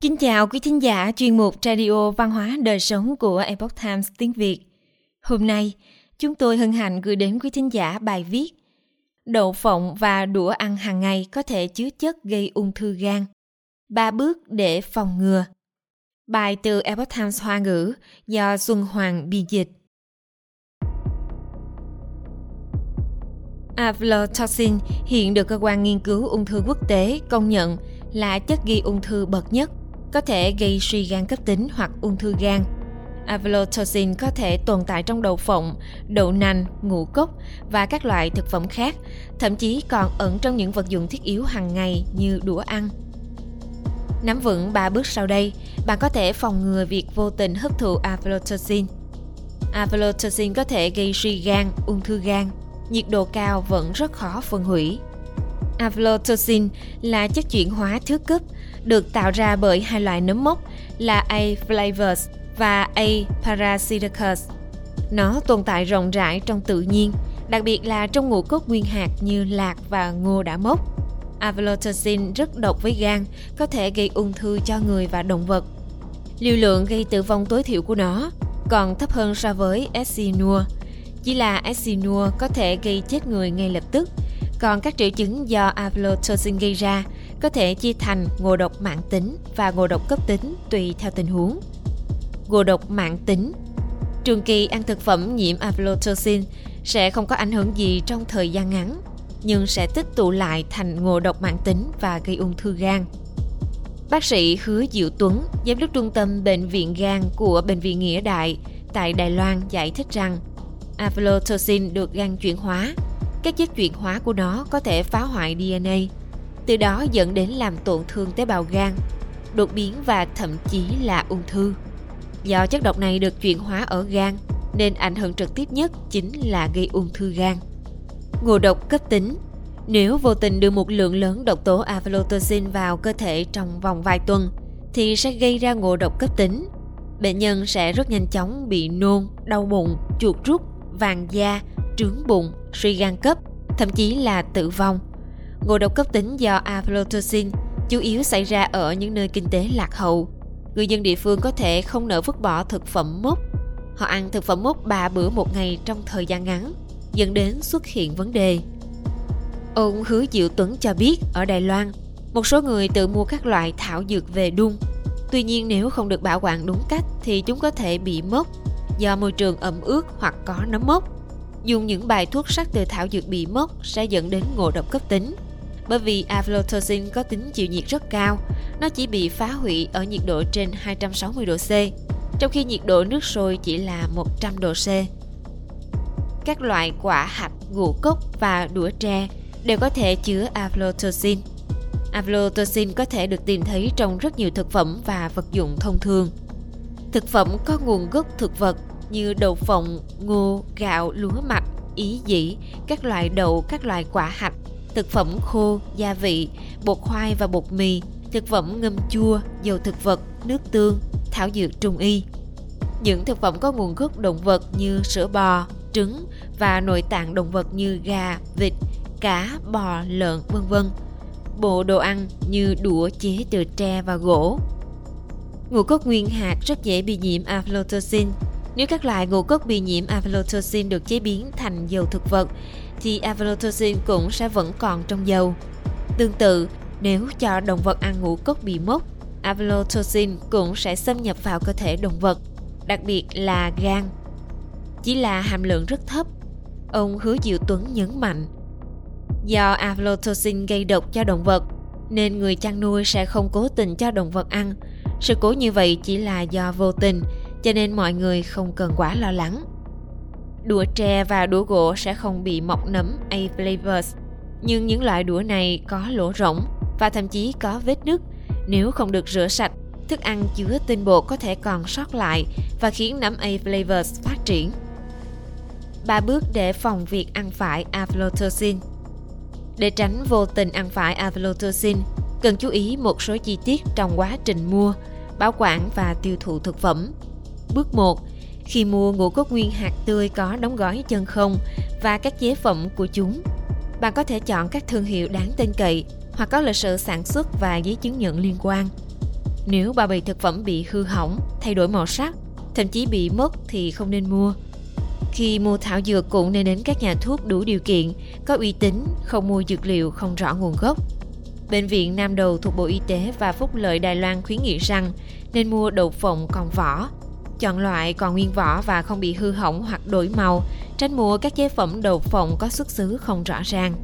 Kính chào quý thính giả chuyên mục Radio Văn hóa Đời Sống của Epoch Times tiếng Việt. Hôm nay, chúng tôi hân hạnh gửi đến quý thính giả bài viết Đậu phộng và đũa ăn hàng ngày có thể chứa chất gây ung thư gan. Ba bước để phòng ngừa. Bài từ Epoch Times Hoa ngữ do Xuân Hoàng biên dịch. Aflatoxin hiện được cơ quan nghiên cứu ung thư quốc tế công nhận là chất gây ung thư bậc nhất, có thể gây suy gan cấp tính hoặc ung thư gan. Aflatoxin có thể tồn tại trong đậu phộng, đậu nành, ngũ cốc và các loại thực phẩm khác, thậm chí còn ẩn trong những vật dụng thiết yếu hàng ngày như đũa ăn. Nắm vững 3 bước sau đây, bạn có thể phòng ngừa việc vô tình hấp thụ aflatoxin. Aflatoxin có thể gây suy gan, ung thư gan, nhiệt độ cao vẫn rất khó phân hủy. Aflatoxin là chất chuyển hóa thứ cấp được tạo ra bởi hai loại nấm mốc là A. flavus và A. parasiticus. Nó tồn tại rộng rãi trong tự nhiên, đặc biệt là trong ngũ cốc nguyên hạt như lạc và ngô đã mốc. Aflatoxin rất độc với gan, có thể gây ung thư cho người và động vật. Liều lượng gây tử vong tối thiểu của nó còn thấp hơn so với Essinua. Chỉ là Essinua có thể gây chết người ngay lập tức, còn các triệu chứng do aflatoxin gây ra có thể chia thành ngộ độc mạng tính và ngộ độc cấp tính tùy theo tình huống. Ngộ độc mạng tính Trường kỳ ăn thực phẩm nhiễm aflatoxin sẽ không có ảnh hưởng gì trong thời gian ngắn, nhưng sẽ tích tụ lại thành ngộ độc mạng tính và gây ung thư gan. Bác sĩ Hứa Diệu Tuấn, giám đốc trung tâm bệnh viện gan của Bệnh viện Nghĩa Đại tại Đài Loan giải thích rằng aflatoxin được gan chuyển hóa. Các chất chuyển hóa của nó có thể phá hoại DNA, từ đó dẫn đến làm tổn thương tế bào gan, đột biến và thậm chí là ung thư. Do chất độc này được chuyển hóa ở gan, nên ảnh hưởng trực tiếp nhất chính là gây ung thư gan. Ngộ độc cấp tính Nếu vô tình đưa một lượng lớn độc tố aflatoxin vào cơ thể trong vòng vài tuần, thì sẽ gây ra ngộ độc cấp tính. Bệnh nhân sẽ rất nhanh chóng bị nôn, đau bụng, chuột rút, vàng da, trướng bụng, suy gan cấp, thậm chí là tử vong. Ngộ độc cấp tính do aflatoxin chủ yếu xảy ra ở những nơi kinh tế lạc hậu. Người dân địa phương có thể không nỡ vứt bỏ thực phẩm mốc. Họ ăn thực phẩm mốc 3 bữa một ngày trong thời gian ngắn, dẫn đến xuất hiện vấn đề. Ông Hứa Diệu Tuấn cho biết ở Đài Loan, một số người tự mua các loại thảo dược về đun. Tuy nhiên nếu không được bảo quản đúng cách thì chúng có thể bị mốc do môi trường ẩm ướt hoặc có nấm mốc. Dùng những bài thuốc sắc từ thảo dược bị mốc sẽ dẫn đến ngộ độc cấp tính. Bởi vì aflatoxin có tính chịu nhiệt rất cao, nó chỉ bị phá hủy ở nhiệt độ trên 260 độ C, trong khi nhiệt độ nước sôi chỉ là 100 độ C. Các loại quả hạch, ngũ cốc và đũa tre đều có thể chứa aflatoxin. Aflatoxin có thể được tìm thấy trong rất nhiều thực phẩm và vật dụng thông thường. Thực phẩm có nguồn gốc thực vật như đậu phộng, ngô, gạo, lúa mạch, ý dĩ, các loại đậu, các loại quả hạch, thực phẩm khô, gia vị, bột khoai và bột mì, thực phẩm ngâm chua, dầu thực vật, nước tương, thảo dược trung y. Những thực phẩm có nguồn gốc động vật như sữa bò, trứng và nội tạng động vật như gà, vịt, cá, bò, lợn, vân vân. Bộ đồ ăn như đũa chế từ tre và gỗ. Ngũ cốc nguyên hạt rất dễ bị nhiễm aflatoxin. Nếu các loại ngũ cốc bị nhiễm aflatoxin được chế biến thành dầu thực vật, thì aflatoxin cũng sẽ vẫn còn trong dầu. Tương tự, nếu cho động vật ăn ngũ cốc bị mốc, aflatoxin cũng sẽ xâm nhập vào cơ thể động vật, đặc biệt là gan. Chỉ là hàm lượng rất thấp. Ông Hứa Diệu Tuấn nhấn mạnh, do aflatoxin gây độc cho động vật, nên người chăn nuôi sẽ không cố tình cho động vật ăn. Sự cố như vậy chỉ là do vô tình, cho nên mọi người không cần quá lo lắng. Đũa tre và đũa gỗ sẽ không bị mọc nấm A flavors, nhưng những loại đũa này có lỗ rỗng và thậm chí có vết nứt. Nếu không được rửa sạch, thức ăn chứa tinh bột có thể còn sót lại và khiến nấm A flavors phát triển. Ba bước để phòng việc ăn phải aflatoxin Để tránh vô tình ăn phải aflatoxin, cần chú ý một số chi tiết trong quá trình mua, bảo quản và tiêu thụ thực phẩm. Bước 1 khi mua ngũ cốc nguyên hạt tươi có đóng gói chân không và các chế phẩm của chúng. Bạn có thể chọn các thương hiệu đáng tin cậy hoặc có lịch sử sản xuất và giấy chứng nhận liên quan. Nếu bao bì thực phẩm bị hư hỏng, thay đổi màu sắc, thậm chí bị mất thì không nên mua. Khi mua thảo dược cũng nên đến các nhà thuốc đủ điều kiện, có uy tín, không mua dược liệu không rõ nguồn gốc. Bệnh viện Nam Đầu thuộc Bộ Y tế và Phúc lợi Đài Loan khuyến nghị rằng nên mua đậu phộng còn vỏ. Chọn loại còn nguyên vỏ và không bị hư hỏng hoặc đổi màu, tránh mua các chế phẩm đậu phộng có xuất xứ không rõ ràng.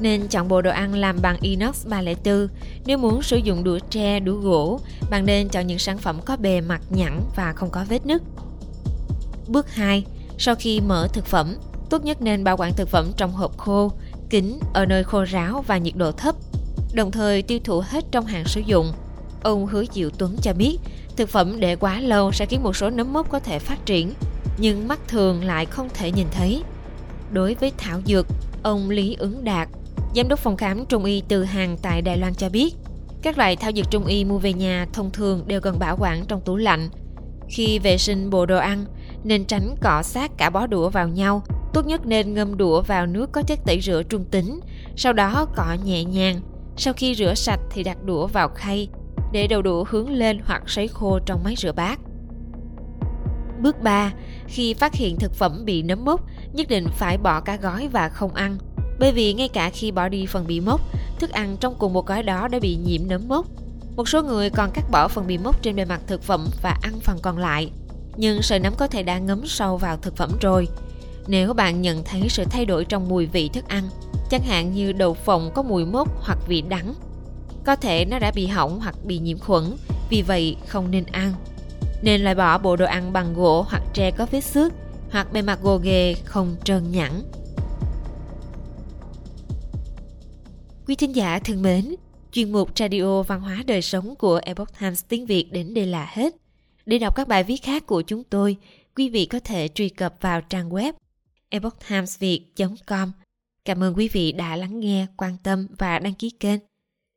Nên chọn bộ đồ ăn làm bằng inox 304. Nếu muốn sử dụng đũa tre, đũa gỗ, bạn nên chọn những sản phẩm có bề mặt nhẵn và không có vết nứt. Bước 2. Sau khi mở thực phẩm, tốt nhất nên bảo quản thực phẩm trong hộp khô, kín ở nơi khô ráo và nhiệt độ thấp, đồng thời tiêu thụ hết trong hạn sử dụng. Ông Hứa Diệu Tuấn cho biết, thực phẩm để quá lâu sẽ khiến một số nấm mốc có thể phát triển, nhưng mắt thường lại không thể nhìn thấy. Đối với thảo dược, ông Lý Ứng Đạt, giám đốc phòng khám trung y từ hàng tại Đài Loan cho biết, các loại thảo dược trung y mua về nhà thông thường đều cần bảo quản trong tủ lạnh. Khi vệ sinh bộ đồ ăn, nên tránh cọ sát cả bó đũa vào nhau. Tốt nhất nên ngâm đũa vào nước có chất tẩy rửa trung tính, sau đó cọ nhẹ nhàng. Sau khi rửa sạch thì đặt đũa vào khay, để đầu đũa hướng lên hoặc sấy khô trong máy rửa bát. Bước 3. Khi phát hiện thực phẩm bị nấm mốc, nhất định phải bỏ cả gói và không ăn. Bởi vì ngay cả khi bỏ đi phần bị mốc, thức ăn trong cùng một gói đó đã bị nhiễm nấm mốc. Một số người còn cắt bỏ phần bị mốc trên bề mặt thực phẩm và ăn phần còn lại nhưng sợi nấm có thể đã ngấm sâu vào thực phẩm rồi. Nếu bạn nhận thấy sự thay đổi trong mùi vị thức ăn, chẳng hạn như đậu phộng có mùi mốc hoặc vị đắng, có thể nó đã bị hỏng hoặc bị nhiễm khuẩn, vì vậy không nên ăn. Nên loại bỏ bộ đồ ăn bằng gỗ hoặc tre có vết xước hoặc bề mặt gồ ghề không trơn nhẵn. Quý thính giả thân mến, chuyên mục Radio Văn hóa Đời Sống của Epoch Times tiếng Việt đến đây là hết. Để đọc các bài viết khác của chúng tôi, quý vị có thể truy cập vào trang web epochtimesviet.com. Cảm ơn quý vị đã lắng nghe, quan tâm và đăng ký kênh.